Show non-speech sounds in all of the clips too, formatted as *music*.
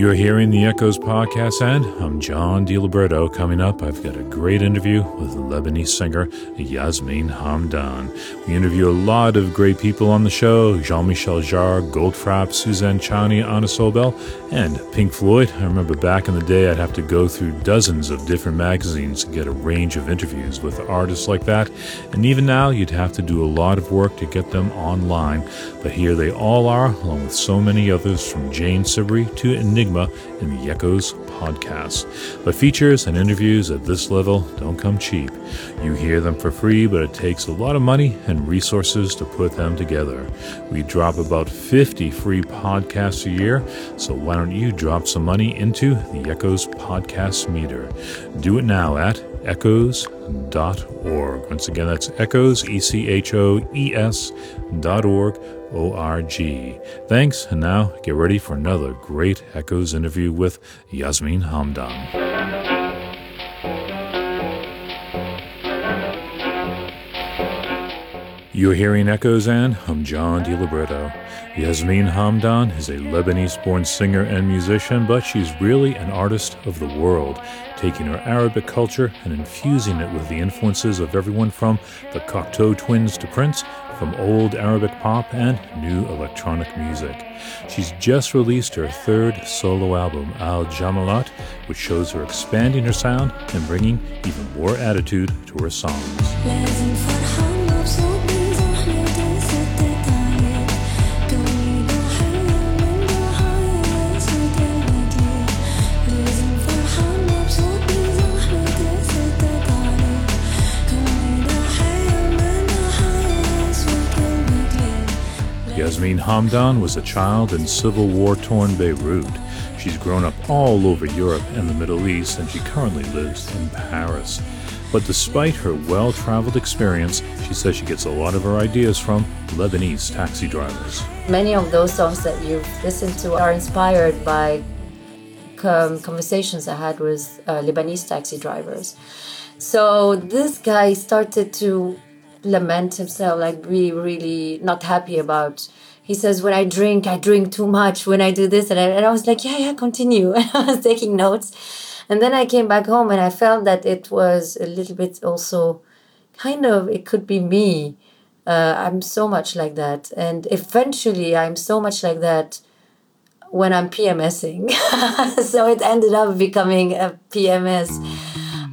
You're hearing the Echoes podcast, and I'm John DiLiberto. Coming up, I've got a great interview with Lebanese singer Yasmine Hamdan. We interview a lot of great people on the show Jean Michel Jarre, Goldfrapp, Suzanne Ciani, Anna Sobel, and Pink Floyd. I remember back in the day, I'd have to go through dozens of different magazines to get a range of interviews with artists like that. And even now, you'd have to do a lot of work to get them online. But here they all are, along with so many others from Jane Siberry to Enigma in the Echoes podcast. But features and interviews at this level don't come cheap. You hear them for free, but it takes a lot of money and resources to put them together. We drop about 50 free podcasts a year, so why don't you drop some money into the Echoes podcast meter? Do it now at echoes.org. Once again, that's echoes, E C H O E S dot org, O R G. Thanks, and now get ready for another great Echoes interview with Yasmine Hamdan. You're hearing Echoes, and I'm John DiLiberto. Yasmine Hamdan is a Lebanese born singer and musician, but she's really an artist of the world, taking her Arabic culture and infusing it with the influences of everyone from the Cocteau twins to Prince, from old Arabic pop and new electronic music. She's just released her third solo album, Al Jamilat, which shows her expanding her sound and bringing even more attitude to her songs. Hamdan was a child in Civil War torn Beirut. She's grown up all over Europe and the Middle East, and she currently lives in Paris. But despite her well traveled experience, she says she gets a lot of her ideas from Lebanese taxi drivers. Many of those songs that you've listened to are inspired by conversations I had with uh, Lebanese taxi drivers. So this guy started to lament himself, like be really not happy about. He says, "When I drink, I drink too much. When I do this, and I, and I was like, yeah, yeah, continue." *laughs* And I was taking notes, and then I came back home and I felt that it was a little bit also, kind of, it could be me. Uh, I'm so much like that, and eventually, I'm so much like that when I'm PMSing. *laughs* so it ended up becoming a PMS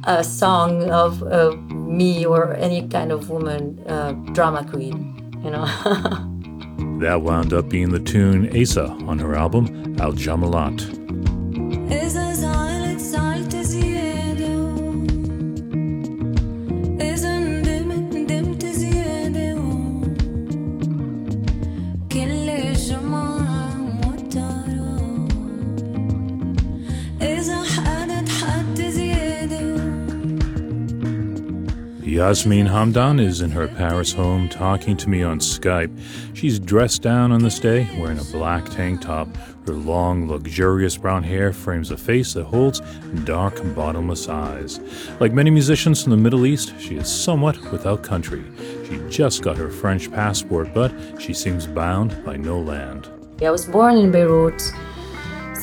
a song of me or any kind of woman uh, drama queen, you know. *laughs* that wound up being the tune Iza on her album Al Jamilat. Yasmine Hamdan is in her Paris home talking to me on Skype. She's dressed down on this day, wearing a black tank top. Her long, luxurious brown hair frames a face that holds dark, bottomless eyes. Like many musicians from the Middle East, she is somewhat without country. She just got her French passport, but she seems bound by no land. I was born in Beirut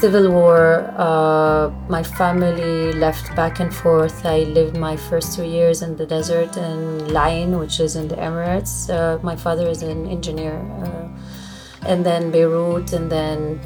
civil war, uh, my family left back and forth. I lived my first two years in the desert in Al Ain, which is in the Emirates. Uh, my father is an engineer. Uh, and then Beirut, and then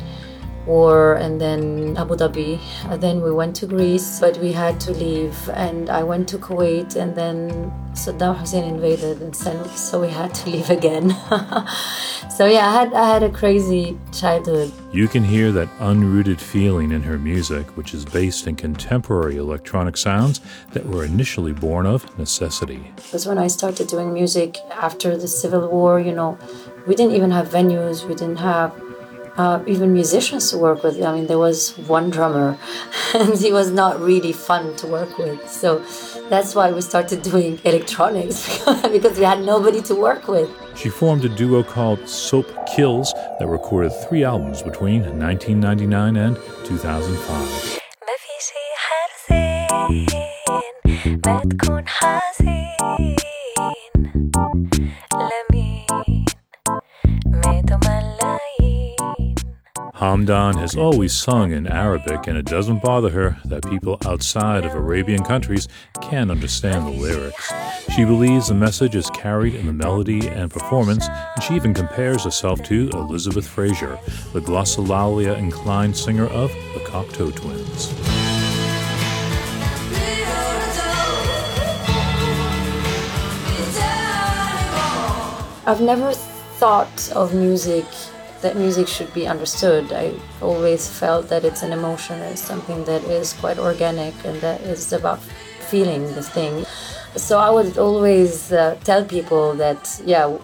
war, and then Abu Dhabi. Uh, then we went to Greece, but we had to leave. And I went to Kuwait, and then Saddam Hussein invaded, and so we had to leave again. *laughs* so yeah, I had I had a crazy childhood. You can hear that unrooted feeling in her music, which is based in contemporary electronic sounds that were initially born of necessity. Because when I started doing music after the Civil War, you know, we didn't even have venues, we didn't have uh, even musicians to work with. I mean, there was one drummer, *laughs* and he was not really fun to work with. So that's why we started doing electronics *laughs* because we had nobody to work with. She formed a duo called Soap Kills that recorded three albums between 1999 and 2005. Hamdan has always sung in Arabic, and it doesn't bother her that people outside of Arabian countries can't understand the lyrics. She believes the message is carried in the melody and performance, and she even compares herself to Elizabeth Fraser, the glossolalia inclined singer of the Cocteau Twins. I've never thought of music that music should be understood. I always felt that it's an emotion, it's something that is quite organic and that is about feeling the thing. So I would always uh, tell people that, yeah,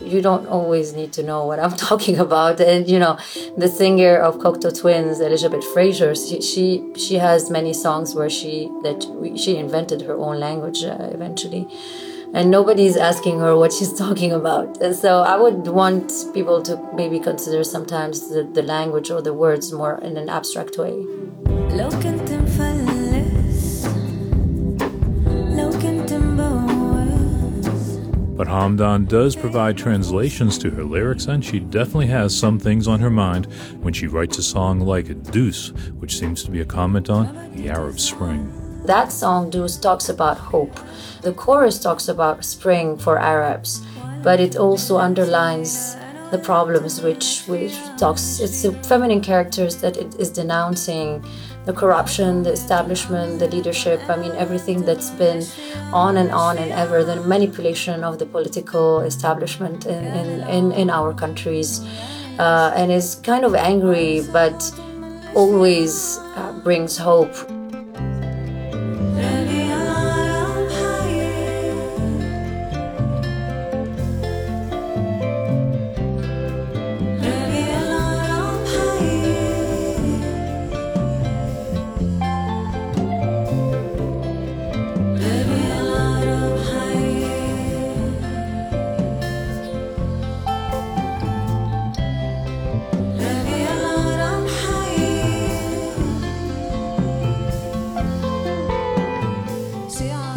you don't always need to know what I'm *laughs* talking about. And you know, the singer of Cocteau Twins, Elizabeth Fraser, she she, she has many songs where she that she invented her own language uh, eventually and nobody's asking her what she's *laughs* talking about. And so I would want people to maybe consider sometimes the, the language or the words more in an abstract way. But Hamdan does provide translations to her lyrics, and she definitely has some things on her mind when she writes a song like Deuce, which seems to be a comment on the Arab Spring. That song, Deuce, talks about hope. The chorus talks about spring for Arabs, but it also underlines the problems which which talks it's the feminine characters that it is denouncing the corruption the establishment the leadership i mean everything that's been on and on and ever the manipulation of the political establishment in in, in, in our countries uh, and is kind of angry but always uh, brings hope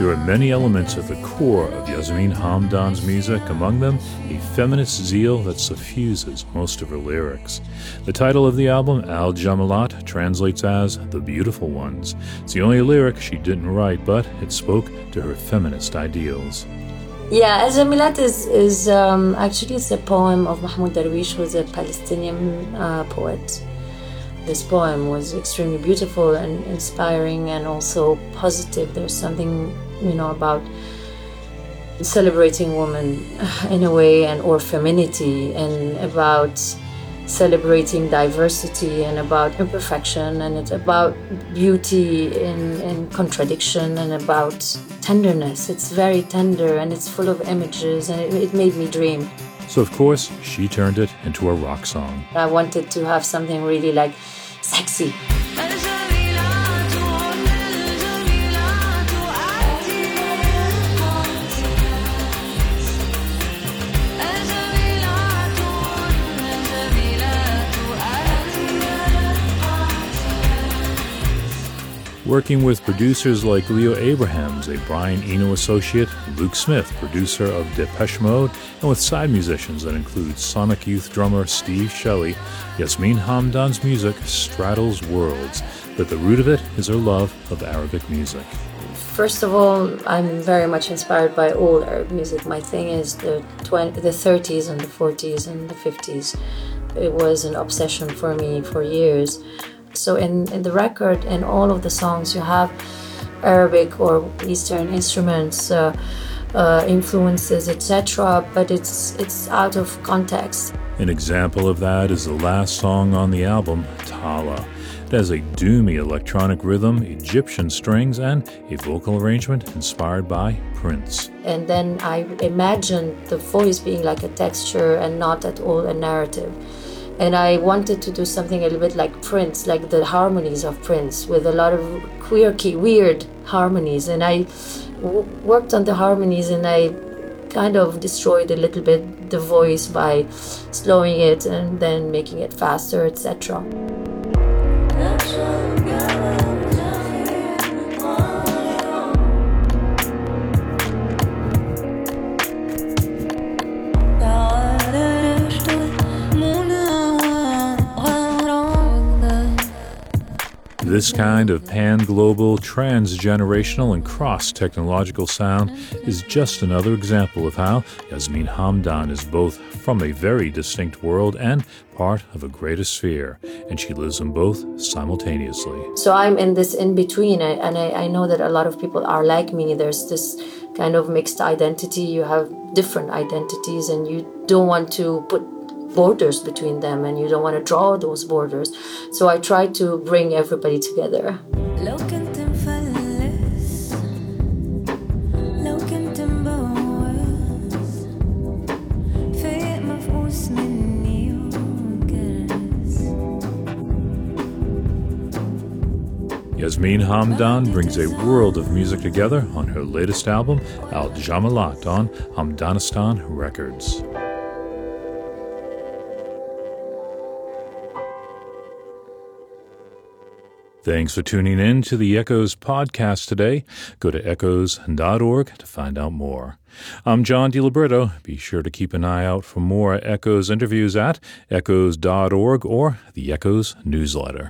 There are many elements at the core of Yasmine Hamdan's music, among them a feminist zeal that suffuses most of her lyrics. The title of the album, Al Jamilat, translates as The Beautiful Ones. It's the only lyric she didn't write, but it spoke to her feminist ideals. Yeah, Al Jamilat is, is um, actually it's a poem of Mahmoud Darwish, who was a Palestinian uh, poet this poem was extremely beautiful and inspiring and also positive. There's something you know about celebrating women in a way and or femininity and about celebrating diversity and about imperfection and it's about beauty in, in contradiction and about tenderness. It's very tender and it's full of images and it, it made me dream. So of course she turned it into a rock song. I wanted to have something really like sexy working with producers like Leo Abrahams, a Brian Eno associate, Luke Smith, producer of Depeche Mode, and with side musicians that include Sonic Youth drummer Steve Shelley, Yasmine Hamdan's music straddles worlds, but the root of it is her love of Arabic music. First of all, I'm very much inspired by old Arab music. My thing is the 20, the 30s and the 40s and the 50s. It was an obsession for me for years. So in, in the record and all of the songs, you have Arabic or Eastern instruments, uh, uh, influences, etc. But it's it's out of context. An example of that is the last song on the album, Tala. It has a doomy electronic rhythm, Egyptian strings, and a vocal arrangement inspired by Prince. And then I imagined the voice being like a texture and not at all a narrative and I wanted to do something a little bit like Prince, like the harmonies of Prince, with a lot of quirky, weird harmonies. And I w- worked on the harmonies, and I kind of destroyed a little bit the voice by slowing it and then making it faster, etc. This kind of pan global, transgenerational, and cross technological sound is just another example of how Yasmine Hamdan is both from a very distinct world and part of a greater sphere, and she lives in both simultaneously. So I'm in this in between, and I, I know that a lot of people are like me. There's this kind of mixed identity, you have different identities, and you don't want to put borders between them and you don't want to draw those borders. So I try to bring everybody together. Yasmine Hamdan brings a world of music together on her latest album, Al Jamilat, on Hamdanistan Records. Thanks for tuning in to the Echoes podcast today. Go to echoes.org to find out more. I'm John DiLiberto. Be sure to keep an eye out for more Echoes interviews at echoes.org or the Echoes newsletter.